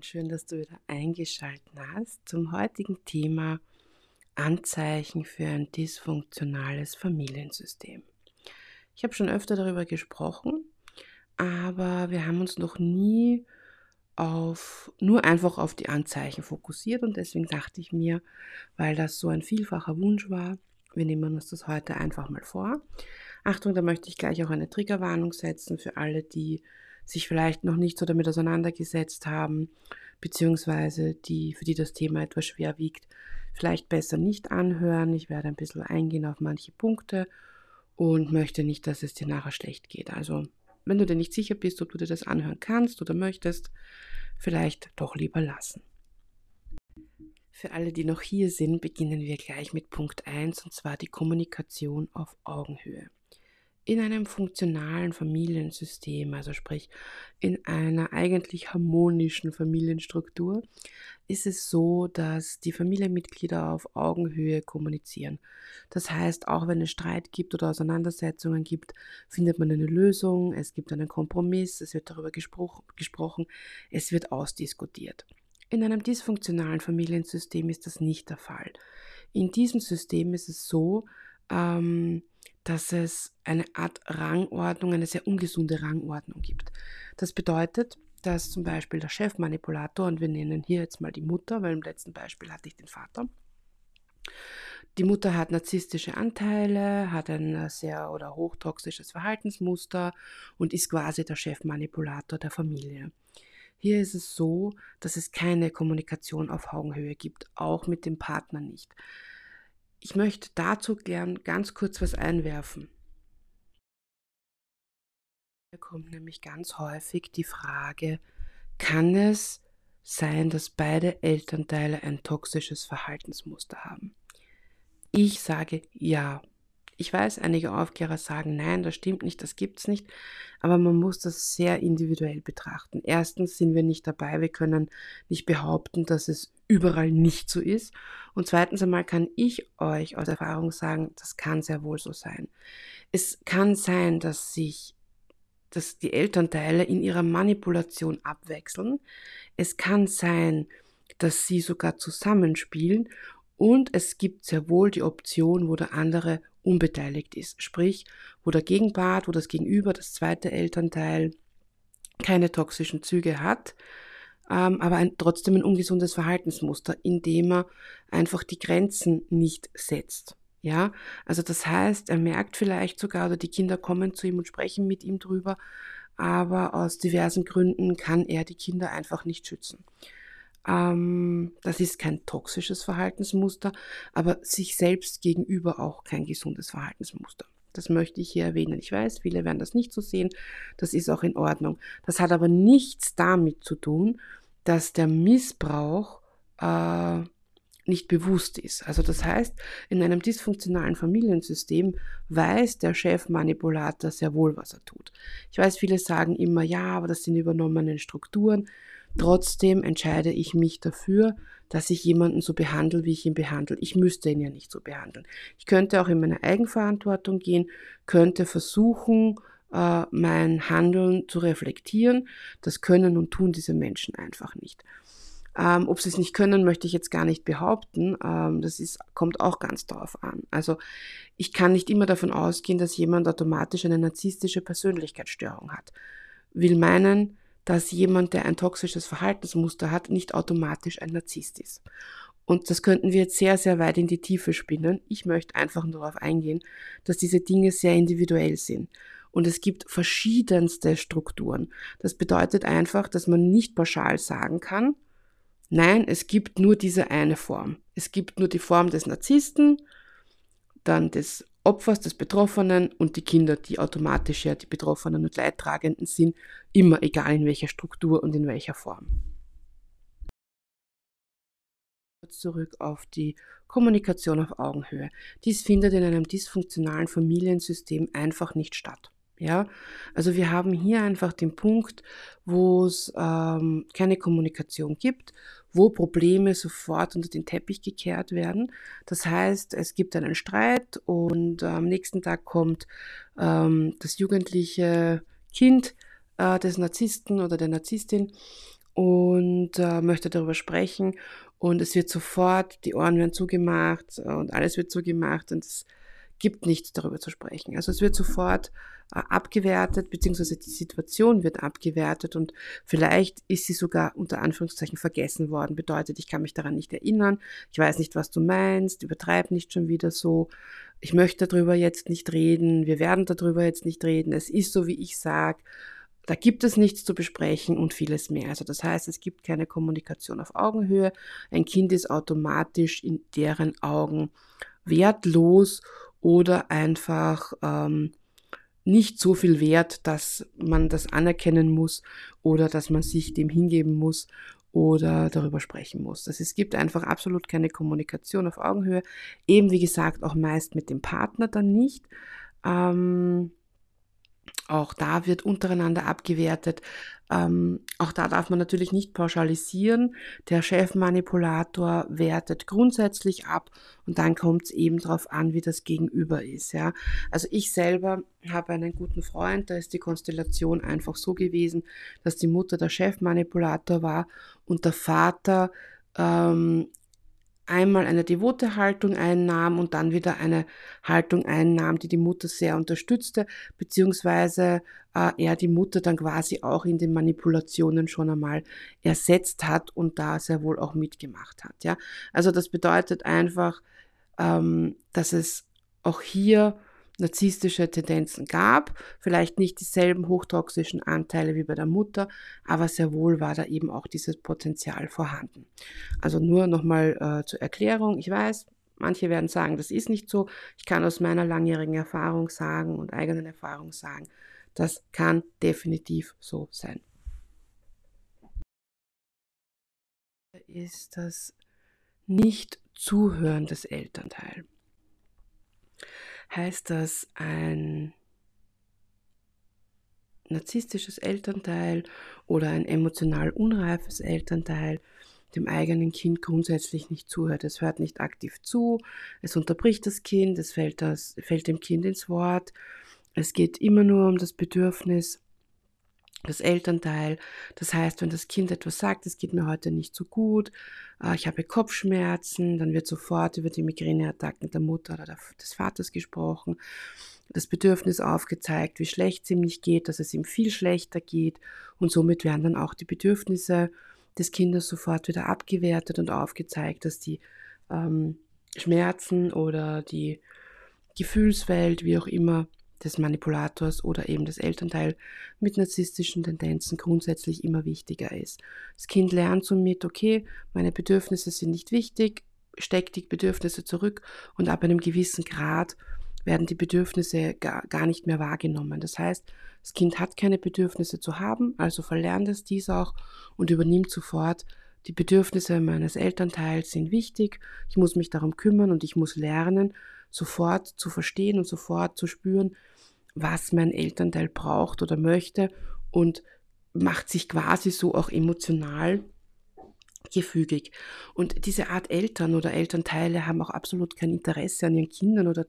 Schön, dass du wieder eingeschaltet hast zum heutigen Thema Anzeichen für ein dysfunktionales Familiensystem. Ich habe schon öfter darüber gesprochen, aber wir haben uns noch nie auf nur einfach auf die Anzeichen fokussiert und deswegen dachte ich mir, weil das so ein vielfacher Wunsch war, wir nehmen uns das heute einfach mal vor. Achtung, da möchte ich gleich auch eine Triggerwarnung setzen für alle, die sich vielleicht noch nicht so damit auseinandergesetzt haben, beziehungsweise die, für die das Thema etwas schwer wiegt, vielleicht besser nicht anhören. Ich werde ein bisschen eingehen auf manche Punkte und möchte nicht, dass es dir nachher schlecht geht. Also, wenn du dir nicht sicher bist, ob du dir das anhören kannst oder möchtest, vielleicht doch lieber lassen. Für alle, die noch hier sind, beginnen wir gleich mit Punkt 1 und zwar die Kommunikation auf Augenhöhe in einem funktionalen Familiensystem, also sprich in einer eigentlich harmonischen Familienstruktur, ist es so, dass die Familienmitglieder auf Augenhöhe kommunizieren. Das heißt, auch wenn es Streit gibt oder Auseinandersetzungen gibt, findet man eine Lösung, es gibt einen Kompromiss, es wird darüber gespro gesprochen, es wird ausdiskutiert. In einem dysfunktionalen Familiensystem ist das nicht der Fall. In diesem System ist es so, ähm, dass es eine Art Rangordnung, eine sehr ungesunde Rangordnung gibt. Das bedeutet, dass zum Beispiel der Chefmanipulator, und wir nennen hier jetzt mal die Mutter, weil im letzten Beispiel hatte ich den Vater, die Mutter hat narzisstische Anteile, hat ein sehr oder hochtoxisches Verhaltensmuster und ist quasi der Chefmanipulator der Familie. Hier ist es so, dass es keine Kommunikation auf Augenhöhe gibt, auch mit dem Partner nicht. Ich möchte dazu gern ganz kurz was einwerfen. Hier kommt nämlich ganz häufig die Frage, kann es sein, dass beide Elternteile ein toxisches Verhaltensmuster haben? Ich sage ja. Ich weiß, einige Aufklärer sagen, nein, das stimmt nicht, das gibt es nicht, aber man muss das sehr individuell betrachten. Erstens sind wir nicht dabei, wir können nicht behaupten, dass es überall nicht so ist. Und zweitens einmal kann ich euch aus Erfahrung sagen, das kann sehr wohl so sein. Es kann sein, dass sich dass die Elternteile in ihrer Manipulation abwechseln. Es kann sein, dass sie sogar zusammenspielen und es gibt sehr wohl die Option, wo der andere unbeteiligt ist. Sprich, wo der Gegenpart, wo das Gegenüber, das zweite Elternteil keine toxischen Züge hat, ähm, aber ein, trotzdem ein ungesundes Verhaltensmuster, indem er einfach die Grenzen nicht setzt. Ja, also das heißt, er merkt vielleicht sogar, oder die Kinder kommen zu ihm und sprechen mit ihm drüber, aber aus diversen Gründen kann er die Kinder einfach nicht schützen. Ähm, das ist kein toxisches Verhaltensmuster, aber sich selbst gegenüber auch kein gesundes Verhaltensmuster. Das möchte ich hier erwähnen. Ich weiß, viele werden das nicht so sehen. Das ist auch in Ordnung. Das hat aber nichts damit zu tun, dass der Missbrauch äh, nicht bewusst ist. Also das heißt, in einem dysfunktionalen Familiensystem weiß der Chefmanipulator sehr wohl, was er tut. Ich weiß, viele sagen immer, ja, aber das sind übernommene Strukturen. Trotzdem entscheide ich mich dafür, dass ich jemanden so behandle, wie ich ihn behandle. Ich müsste ihn ja nicht so behandeln. Ich könnte auch in meine Eigenverantwortung gehen, könnte versuchen, äh, mein Handeln zu reflektieren. Das können und tun diese Menschen einfach nicht. Ähm, ob sie es nicht können, möchte ich jetzt gar nicht behaupten. Ähm, das ist, kommt auch ganz darauf an. Also ich kann nicht immer davon ausgehen, dass jemand automatisch eine narzisstische Persönlichkeitsstörung hat. Will meinen, dass jemand, der ein toxisches Verhaltensmuster hat, nicht automatisch ein Narzisst ist. Und das könnten wir jetzt sehr, sehr weit in die Tiefe spinnen. Ich möchte einfach nur darauf eingehen, dass diese Dinge sehr individuell sind. Und es gibt verschiedenste Strukturen. Das bedeutet einfach, dass man nicht pauschal sagen kann, nein, es gibt nur diese eine Form. Es gibt nur die Form des Narzissten, dann des Opfers, des Betroffenen und die Kinder, die automatisch ja die Betroffenen und Leidtragenden sind, immer egal in welcher Struktur und in welcher Form. Zurück auf die Kommunikation auf Augenhöhe. Dies findet in einem dysfunktionalen Familiensystem einfach nicht statt. Ja, also wir haben hier einfach den Punkt, wo es ähm, keine Kommunikation gibt, wo Probleme sofort unter den Teppich gekehrt werden. Das heißt, es gibt einen Streit und am nächsten Tag kommt ähm, das jugendliche Kind äh, des Narzissten oder der Narzisstin und äh, möchte darüber sprechen und es wird sofort, die Ohren werden zugemacht und alles wird zugemacht und es gibt nichts darüber zu sprechen. Also es wird sofort äh, abgewertet, beziehungsweise die Situation wird abgewertet und vielleicht ist sie sogar unter Anführungszeichen vergessen worden. Bedeutet, ich kann mich daran nicht erinnern, ich weiß nicht, was du meinst, übertreib nicht schon wieder so, ich möchte darüber jetzt nicht reden, wir werden darüber jetzt nicht reden, es ist so, wie ich sage. Da gibt es nichts zu besprechen und vieles mehr. Also das heißt, es gibt keine Kommunikation auf Augenhöhe. Ein Kind ist automatisch in deren Augen wertlos oder einfach ähm, nicht so viel wert, dass man das anerkennen muss oder dass man sich dem hingeben muss oder darüber sprechen muss. Das, es gibt einfach absolut keine Kommunikation auf Augenhöhe. Eben wie gesagt auch meist mit dem Partner dann nicht. Ähm, auch da wird untereinander abgewertet. Ähm, auch da darf man natürlich nicht pauschalisieren. Der Chefmanipulator wertet grundsätzlich ab und dann kommt es eben darauf an, wie das Gegenüber ist. Ja? Also ich selber habe einen guten Freund, da ist die Konstellation einfach so gewesen, dass die Mutter der Chefmanipulator war und der Vater ähm, einmal eine devote Haltung einnahm und dann wieder eine Haltung einnahm, die die Mutter sehr unterstützte, beziehungsweise äh, er die Mutter dann quasi auch in den Manipulationen schon einmal ersetzt hat und da sehr wohl auch mitgemacht hat. Ja, also das bedeutet einfach, ähm, dass es auch hier narzisstische Tendenzen gab, vielleicht nicht dieselben hochtoxischen Anteile wie bei der Mutter, aber sehr wohl war da eben auch dieses Potenzial vorhanden. Also nur nochmal äh, zur Erklärung, ich weiß, manche werden sagen, das ist nicht so. Ich kann aus meiner langjährigen Erfahrung sagen und eigenen Erfahrung sagen, das kann definitiv so sein. Ist das Nicht-Zuhören des Elternteils heißt das ein narzisstisches Elternteil oder ein emotional unreifes Elternteil dem eigenen Kind grundsätzlich nicht zuhört. Es hört nicht aktiv zu, es unterbricht das Kind, es fällt, das, fällt dem Kind ins Wort. Es geht immer nur um das Bedürfnis das Elternteil. Das heißt, wenn das Kind etwas sagt, es geht mir heute nicht so gut, äh, ich habe Kopfschmerzen, dann wird sofort über die Migräneattacken der Mutter oder des Vaters gesprochen, das Bedürfnis aufgezeigt, wie schlecht es ihm nicht geht, dass es ihm viel schlechter geht und somit werden dann auch die Bedürfnisse des Kindes sofort wieder abgewertet und aufgezeigt, dass die ähm, Schmerzen oder die Gefühlswelt, wie auch immer, des Manipulators oder eben des Elternteil mit narzisstischen Tendenzen grundsätzlich immer wichtiger ist. Das Kind lernt somit, okay, meine Bedürfnisse sind nicht wichtig, steckt die Bedürfnisse zurück und ab einem gewissen Grad werden die Bedürfnisse gar, gar nicht mehr wahrgenommen. Das heißt, das Kind hat keine Bedürfnisse zu haben, also verlernt es dies auch und übernimmt sofort, die Bedürfnisse meines Elternteils sind wichtig, ich muss mich darum kümmern und ich muss lernen, sofort zu verstehen und sofort zu spüren, was mein Elternteil braucht oder möchte und macht sich quasi so auch emotional gefügig. Und diese Art Eltern oder Elternteile haben auch absolut kein Interesse an ihren Kindern oder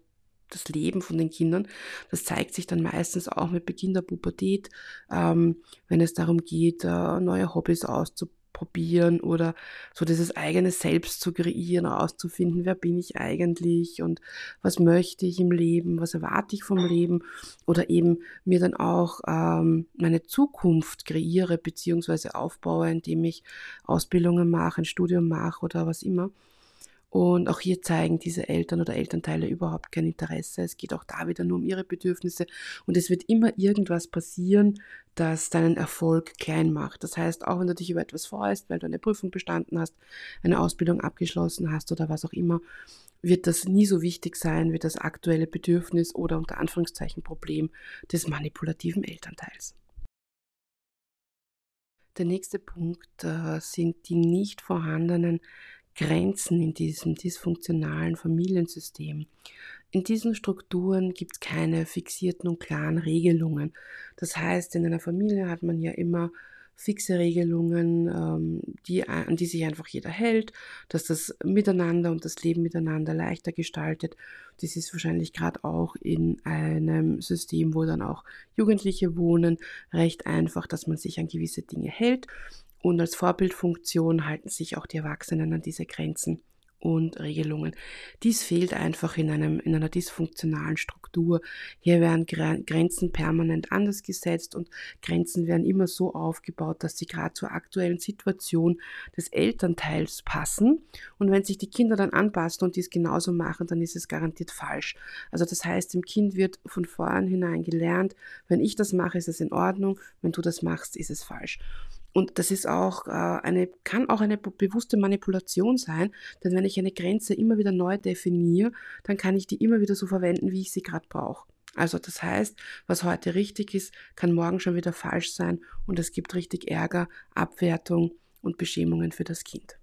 das Leben von den Kindern. Das zeigt sich dann meistens auch mit Beginn der Pubertät, ähm, wenn es darum geht, äh, neue Hobbys auszuprobieren probieren oder so dieses eigene Selbst zu kreieren, auszufinden, wer bin ich eigentlich und was möchte ich im Leben, was erwarte ich vom Leben oder eben mir dann auch ähm, meine Zukunft kreiere bzw. aufbaue, indem ich Ausbildungen mache, ein Studium mache oder was immer. Und auch hier zeigen diese Eltern oder Elternteile überhaupt kein Interesse. Es geht auch da wieder nur um ihre Bedürfnisse. Und es wird immer irgendwas passieren, das deinen Erfolg klein macht. Das heißt, auch wenn du dich über etwas freust, weil du eine Prüfung bestanden hast, eine Ausbildung abgeschlossen hast oder was auch immer, wird das nie so wichtig sein wie das aktuelle Bedürfnis oder unter Anführungszeichen Problem des manipulativen Elternteils. Der nächste Punkt äh, sind die nicht vorhandenen Grenzen in diesem dysfunktionalen Familiensystem. In diesen Strukturen gibt es keine fixierten und klaren Regelungen. Das heißt, in einer Familie hat man ja immer fixe Regelungen, ähm, die, an die sich einfach jeder hält, dass das Miteinander und das Leben miteinander leichter gestaltet. Das ist wahrscheinlich gerade auch in einem System, wo dann auch Jugendliche wohnen, recht einfach, dass man sich an gewisse Dinge hält Und als Vorbildfunktion halten sich auch die Erwachsenen an diese Grenzen und Regelungen. Dies fehlt einfach in, einem, in einer dysfunktionalen Struktur. Hier werden Grenzen permanent anders gesetzt und Grenzen werden immer so aufgebaut, dass sie gerade zur aktuellen Situation des Elternteils passen. Und wenn sich die Kinder dann anpassen und dies genauso machen, dann ist es garantiert falsch. Also das heißt, dem Kind wird von vornherein gelernt, wenn ich das mache, ist es in Ordnung, wenn du das machst, ist es falsch. Und das ist auch äh, eine, kann auch eine bewusste Manipulation sein, denn wenn ich eine Grenze immer wieder neu definiere, dann kann ich die immer wieder so verwenden, wie ich sie gerade brauche. Also das heißt, was heute richtig ist, kann morgen schon wieder falsch sein und es gibt richtig Ärger, Abwertung und Beschämungen für das Kind.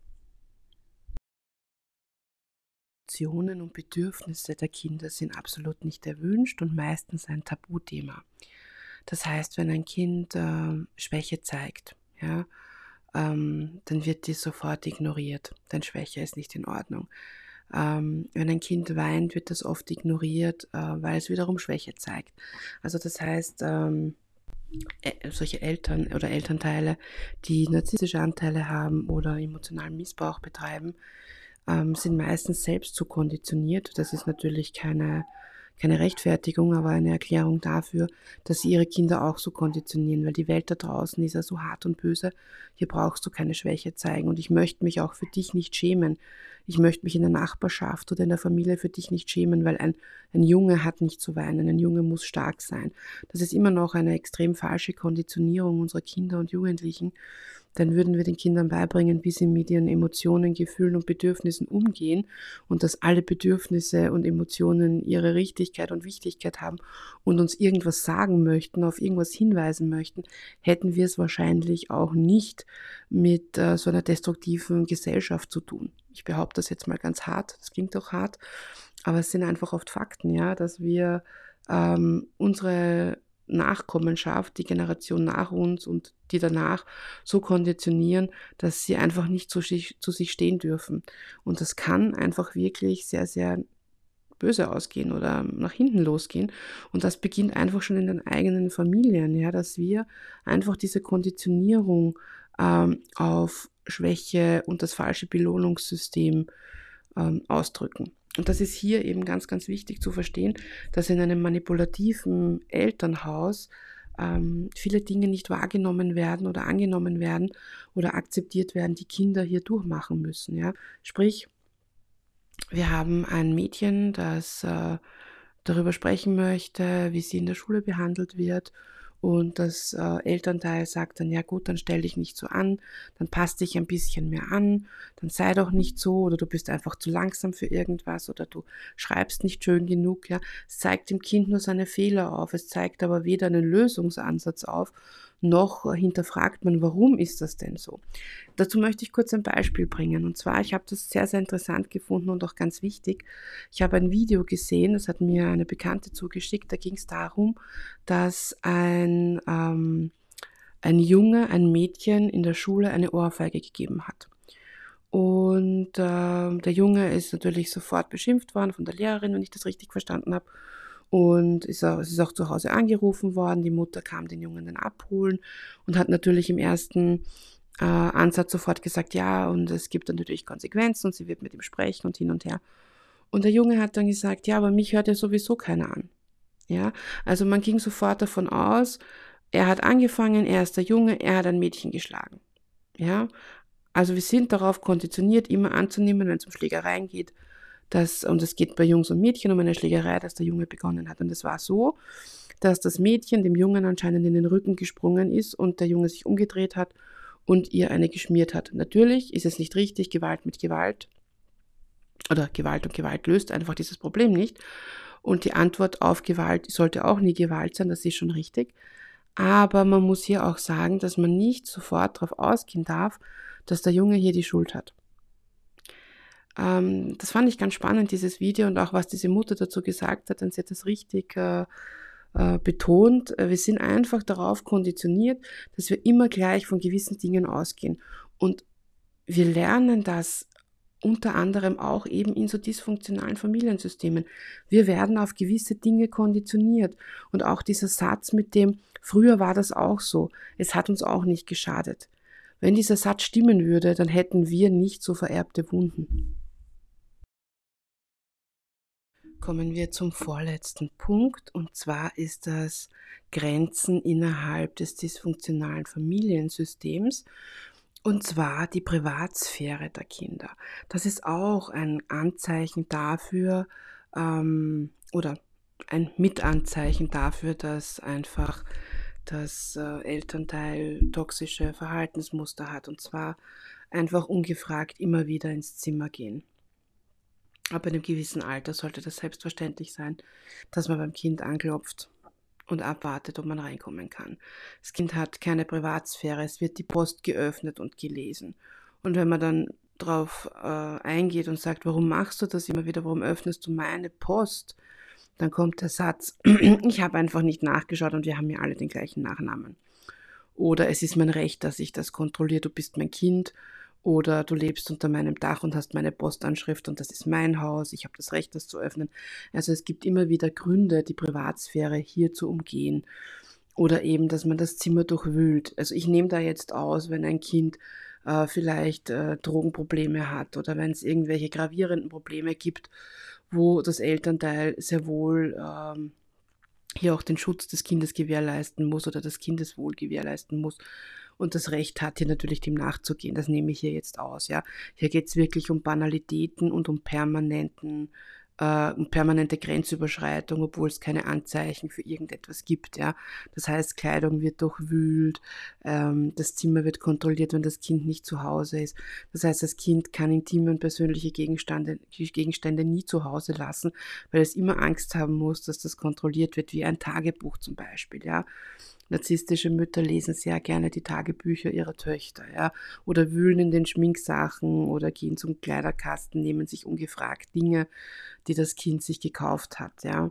Emotionen und Bedürfnisse der Kinder sind absolut nicht erwünscht und meistens ein Tabuthema. Das heißt, wenn ein Kind äh, Schwäche zeigt, ja, ähm, dann wird die sofort ignoriert. Denn Schwäche ist nicht in Ordnung. Ähm, wenn ein Kind weint, wird das oft ignoriert, äh, weil es wiederum Schwäche zeigt. Also das heißt, ähm, äh, solche Eltern oder Elternteile, die narzisstische Anteile haben oder emotionalen Missbrauch betreiben, ähm, sind meistens selbst zu konditioniert. Das ist natürlich keine keine Rechtfertigung, aber eine Erklärung dafür, dass sie ihre Kinder auch so konditionieren, weil die Welt da draußen ist ja so hart und böse. Hier brauchst du keine Schwäche zeigen und ich möchte mich auch für dich nicht schämen. Ich möchte mich in der Nachbarschaft oder in der Familie für dich nicht schämen, weil ein, ein Junge hat nicht zu weinen, ein Junge muss stark sein. Das ist immer noch eine extrem falsche Konditionierung unserer Kinder und Jugendlichen dann würden wir den Kindern beibringen, wie sie mit ihren Emotionen, Gefühlen und Bedürfnissen umgehen und dass alle Bedürfnisse und Emotionen ihre Richtigkeit und Wichtigkeit haben und uns irgendwas sagen möchten, auf irgendwas hinweisen möchten, hätten wir es wahrscheinlich auch nicht mit äh, so einer destruktiven Gesellschaft zu tun. Ich behaupte das jetzt mal ganz hart, das klingt doch hart, aber es sind einfach oft Fakten, ja, dass wir ähm, unsere Nachkommenschaft, die Generation nach uns und die danach so konditionieren, dass sie einfach nicht zu sich, zu sich stehen dürfen. Und das kann einfach wirklich sehr, sehr böse ausgehen oder nach hinten losgehen. Und das beginnt einfach schon in den eigenen Familien, ja, dass wir einfach diese Konditionierung ähm, auf Schwäche und das falsche Belohnungssystem ähm, ausdrücken. Und das ist hier eben ganz, ganz wichtig zu verstehen, dass in einem manipulativen Elternhaus ähm, viele Dinge nicht wahrgenommen werden oder angenommen werden oder akzeptiert werden, die Kinder hier durchmachen müssen. Ja? Sprich, wir haben ein Mädchen, das äh, darüber sprechen möchte, wie sie in der Schule behandelt wird und das äh, Elternteil sagt dann, ja gut, dann stell dich nicht so an, dann passt dich ein bisschen mehr an, dann sei doch nicht so oder du bist einfach zu langsam für irgendwas oder du schreibst nicht schön genug. Ja. Es zeigt dem Kind nur seine Fehler auf, es zeigt aber weder einen Lösungsansatz auf, noch hinterfragt man, warum ist das denn so. Dazu möchte ich kurz ein Beispiel bringen. Und zwar, ich habe das sehr, sehr interessant gefunden und auch ganz wichtig. Ich habe ein Video gesehen, das hat mir eine Bekannte zugeschickt. Da ging es darum, dass ein, ähm, ein Junge, ein Mädchen in der Schule eine Ohrfeige gegeben hat. Und äh, der Junge ist natürlich sofort beschimpft worden von der Lehrerin, wenn ich das richtig verstanden habe. Und es ist auch zu Hause angerufen worden. Die Mutter kam den Jungen dann abholen und hat natürlich im ersten äh, Ansatz sofort gesagt, ja, und es gibt dann natürlich Konsequenzen und sie wird mit ihm sprechen und hin und her. Und der Junge hat dann gesagt, ja, aber mich hört ja sowieso keiner an. Ja, also man ging sofort davon aus, er hat angefangen, er ist der Junge, er hat ein Mädchen geschlagen. Ja, also wir sind darauf konditioniert, immer anzunehmen, wenn es um Schlägereien geht, dass, und es geht bei Jungs und Mädchen um eine Schlägerei, dass der Junge begonnen hat. Und es war so, dass das Mädchen dem Jungen anscheinend in den Rücken gesprungen ist und der Junge sich umgedreht hat und ihr eine geschmiert hat. Natürlich ist es nicht richtig, Gewalt mit Gewalt oder Gewalt und Gewalt löst einfach dieses Problem nicht. Und die Antwort auf Gewalt sollte auch nie Gewalt sein, das ist schon richtig. Aber man muss hier auch sagen, dass man nicht sofort darauf ausgehen darf, dass der Junge hier die Schuld hat. Ähm, das fand ich ganz spannend, dieses Video und auch was diese Mutter dazu gesagt hat, denn sie hat das richtig äh, äh, betont. Wir sind einfach darauf konditioniert, dass wir immer gleich von gewissen Dingen ausgehen. Und wir lernen das unter anderem auch eben in so dysfunktionalen Familiensystemen. Wir werden auf gewisse Dinge konditioniert. Und auch dieser Satz mit dem, früher war das auch so, es hat uns auch nicht geschadet. Wenn dieser Satz stimmen würde, dann hätten wir nicht so vererbte Wunden. Kommen wir zum vorletzten Punkt und zwar ist das Grenzen innerhalb des dysfunktionalen Familiensystems und zwar die Privatsphäre der Kinder. Das ist auch ein Anzeichen dafür ähm, oder ein Mitanzeichen dafür, dass einfach das äh, Elternteil toxische Verhaltensmuster hat und zwar einfach ungefragt immer wieder ins Zimmer gehen. Ab einem gewissen Alter sollte das selbstverständlich sein, dass man beim Kind anklopft und abwartet, ob man reinkommen kann. Das Kind hat keine Privatsphäre, es wird die Post geöffnet und gelesen. Und wenn man dann darauf äh, eingeht und sagt, warum machst du das immer wieder, warum öffnest du meine Post, dann kommt der Satz, ich habe einfach nicht nachgeschaut und wir haben ja alle den gleichen Nachnamen. Oder es ist mein Recht, dass ich das kontrolliere, du bist mein Kind oder du lebst unter meinem Dach und hast meine Postanschrift und das ist mein Haus, ich habe das Recht, das zu öffnen. Also es gibt immer wieder Gründe, die Privatsphäre hier zu umgehen. Oder eben, dass man das Zimmer durchwühlt. Also ich nehme da jetzt aus, wenn ein Kind äh, vielleicht äh, Drogenprobleme hat oder wenn es irgendwelche gravierenden Probleme gibt, wo das Elternteil sehr wohl ähm, hier auch den Schutz des Kindes gewährleisten muss oder das Kindeswohl gewährleisten muss und das Recht hat, hier natürlich dem nachzugehen. Das nehme ich hier jetzt aus. Ja. Hier geht es wirklich um Banalitäten und um permanenten äh, permanente Grenzüberschreitung, obwohl es keine Anzeichen für irgendetwas gibt. Ja? Das heißt, Kleidung wird durchwühlt, ähm, das Zimmer wird kontrolliert, wenn das Kind nicht zu Hause ist. Das heißt, das Kind kann intime und persönliche Gegenstände, Gegenstände nie zu Hause lassen, weil es immer Angst haben muss, dass das kontrolliert wird, wie ein Tagebuch zum Beispiel. Ja? Narzisstische Mütter lesen sehr gerne die Tagebücher ihrer Töchter, ja, oder wühlen in den Schminksachen oder gehen zum Kleiderkasten, nehmen sich ungefragt Dinge, die das Kind sich gekauft hat, ja.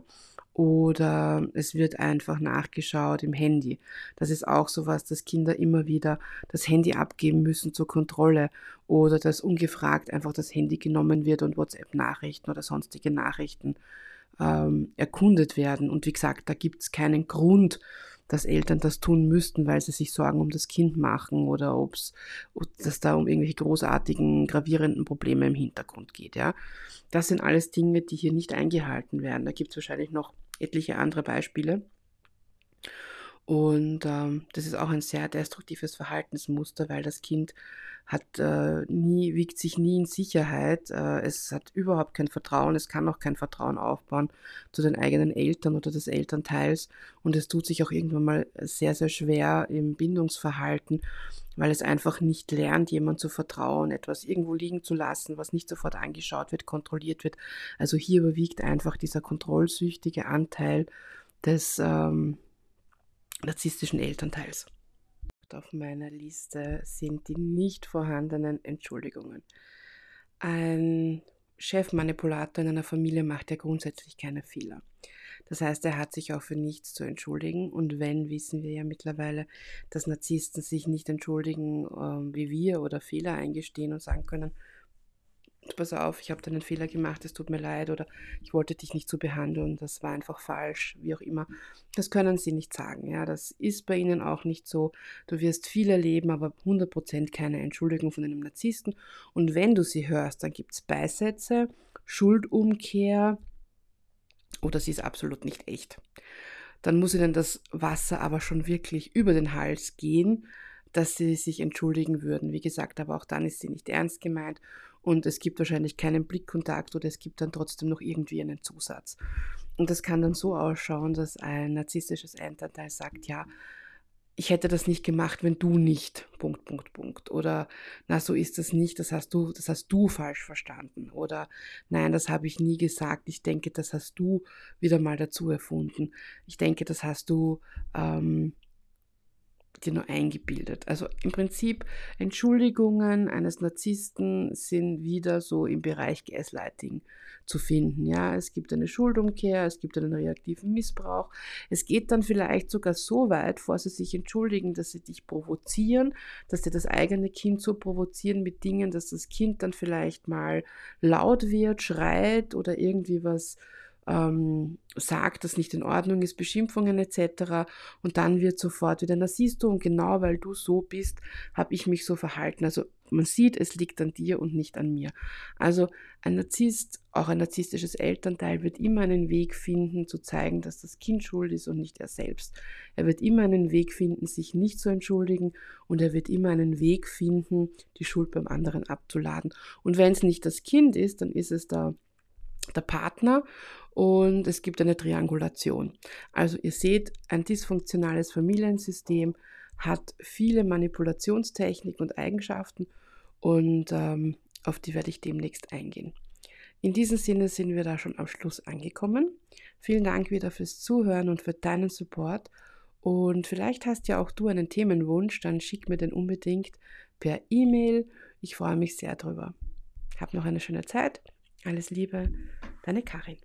Oder es wird einfach nachgeschaut im Handy. Das ist auch so was, dass Kinder immer wieder das Handy abgeben müssen zur Kontrolle oder dass ungefragt einfach das Handy genommen wird und WhatsApp-Nachrichten oder sonstige Nachrichten ähm, erkundet werden. Und wie gesagt, da gibt es keinen Grund, dass Eltern das tun müssten, weil sie sich Sorgen um das Kind machen oder ob es da um irgendwelche großartigen, gravierenden Probleme im Hintergrund geht. Ja? Das sind alles Dinge, die hier nicht eingehalten werden. Da gibt es wahrscheinlich noch etliche andere Beispiele. Und ähm, das ist auch ein sehr destruktives Verhaltensmuster, weil das Kind hat äh, nie, wiegt sich nie in Sicherheit. Äh, es hat überhaupt kein Vertrauen, es kann auch kein Vertrauen aufbauen zu den eigenen Eltern oder des Elternteils. Und es tut sich auch irgendwann mal sehr, sehr schwer im Bindungsverhalten, weil es einfach nicht lernt, jemand zu vertrauen, etwas irgendwo liegen zu lassen, was nicht sofort angeschaut wird, kontrolliert wird. Also hier überwiegt einfach dieser kontrollsüchtige Anteil des ähm, narzisstischen Elternteils. Auf meiner Liste sind die nicht vorhandenen Entschuldigungen. Ein Chefmanipulator in einer Familie macht ja grundsätzlich keine Fehler. Das heißt, er hat sich auch für nichts zu entschuldigen. Und wenn, wissen wir ja mittlerweile, dass Narzissten sich nicht entschuldigen äh, wie wir oder Fehler eingestehen und sagen können, pass auf, ich habe da einen Fehler gemacht, es tut mir leid oder ich wollte dich nicht so behandeln, das war einfach falsch, wie auch immer. Das können sie nicht sagen. Ja, das ist bei ihnen auch nicht so. Du wirst viel erleben, aber 100% keine Entschuldigung von einem Narzissten. Und wenn du sie hörst, dann gibt es Beisätze, Schuldumkehr oder sie ist absolut nicht echt. Dann muss ihnen das Wasser aber schon wirklich über den Hals gehen, dass sie sich entschuldigen würden. Wie gesagt, aber auch dann ist sie nicht ernst gemeint und es gibt wahrscheinlich keinen Blickkontakt oder es gibt dann trotzdem noch irgendwie einen Zusatz. Und das kann dann so ausschauen, dass ein narzisstisches Elternteil sagt, ja, ich hätte das nicht gemacht, wenn du nicht, Punkt, Punkt, Punkt. Oder, na, so ist das nicht, das hast du, das hast du falsch verstanden. Oder, nein, das habe ich nie gesagt, ich denke, das hast du wieder mal dazu erfunden. Ich denke, das hast du ähm, dir nur eingebildet. Also im Prinzip Entschuldigungen eines Narzissten sind wieder so im Bereich Gaslighting zu finden. Ja, es gibt eine Schuldumkehr, es gibt einen reaktiven Missbrauch. Es geht dann vielleicht sogar so weit, vor sie sich entschuldigen, dass sie dich provozieren, dass sie das eigene Kind so provozieren mit Dingen, dass das Kind dann vielleicht mal laut wird, schreit oder irgendwie was ähm, sagt, dass nicht in Ordnung ist, Beschimpfungen etc. Und dann wird sofort wieder, na siehst du, und genau weil du so bist, habe ich mich so verhalten. Also man sieht, es liegt an dir und nicht an mir. Also ein Narzisst, auch ein narzisstisches Elternteil wird immer einen Weg finden, zu zeigen, dass das Kind schuld ist und nicht er selbst. Er wird immer einen Weg finden, sich nicht zu entschuldigen und er wird immer einen Weg finden, die Schuld beim anderen abzuladen. Und wenn es nicht das Kind ist, dann ist es der, der Partner und es gibt eine Triangulation. Also ihr seht, ein dysfunktionales Familiensystem hat viele Manipulationstechniken und Eigenschaften und ähm, auf die werde ich demnächst eingehen. In diesem Sinne sind wir da schon am Schluss angekommen. Vielen Dank wieder fürs Zuhören und für deinen Support. Und vielleicht hast ja auch du einen Themenwunsch, dann schick mir den unbedingt per E-Mail. Ich freue mich sehr drüber. Hab noch eine schöne Zeit. Alles Liebe, deine Karin.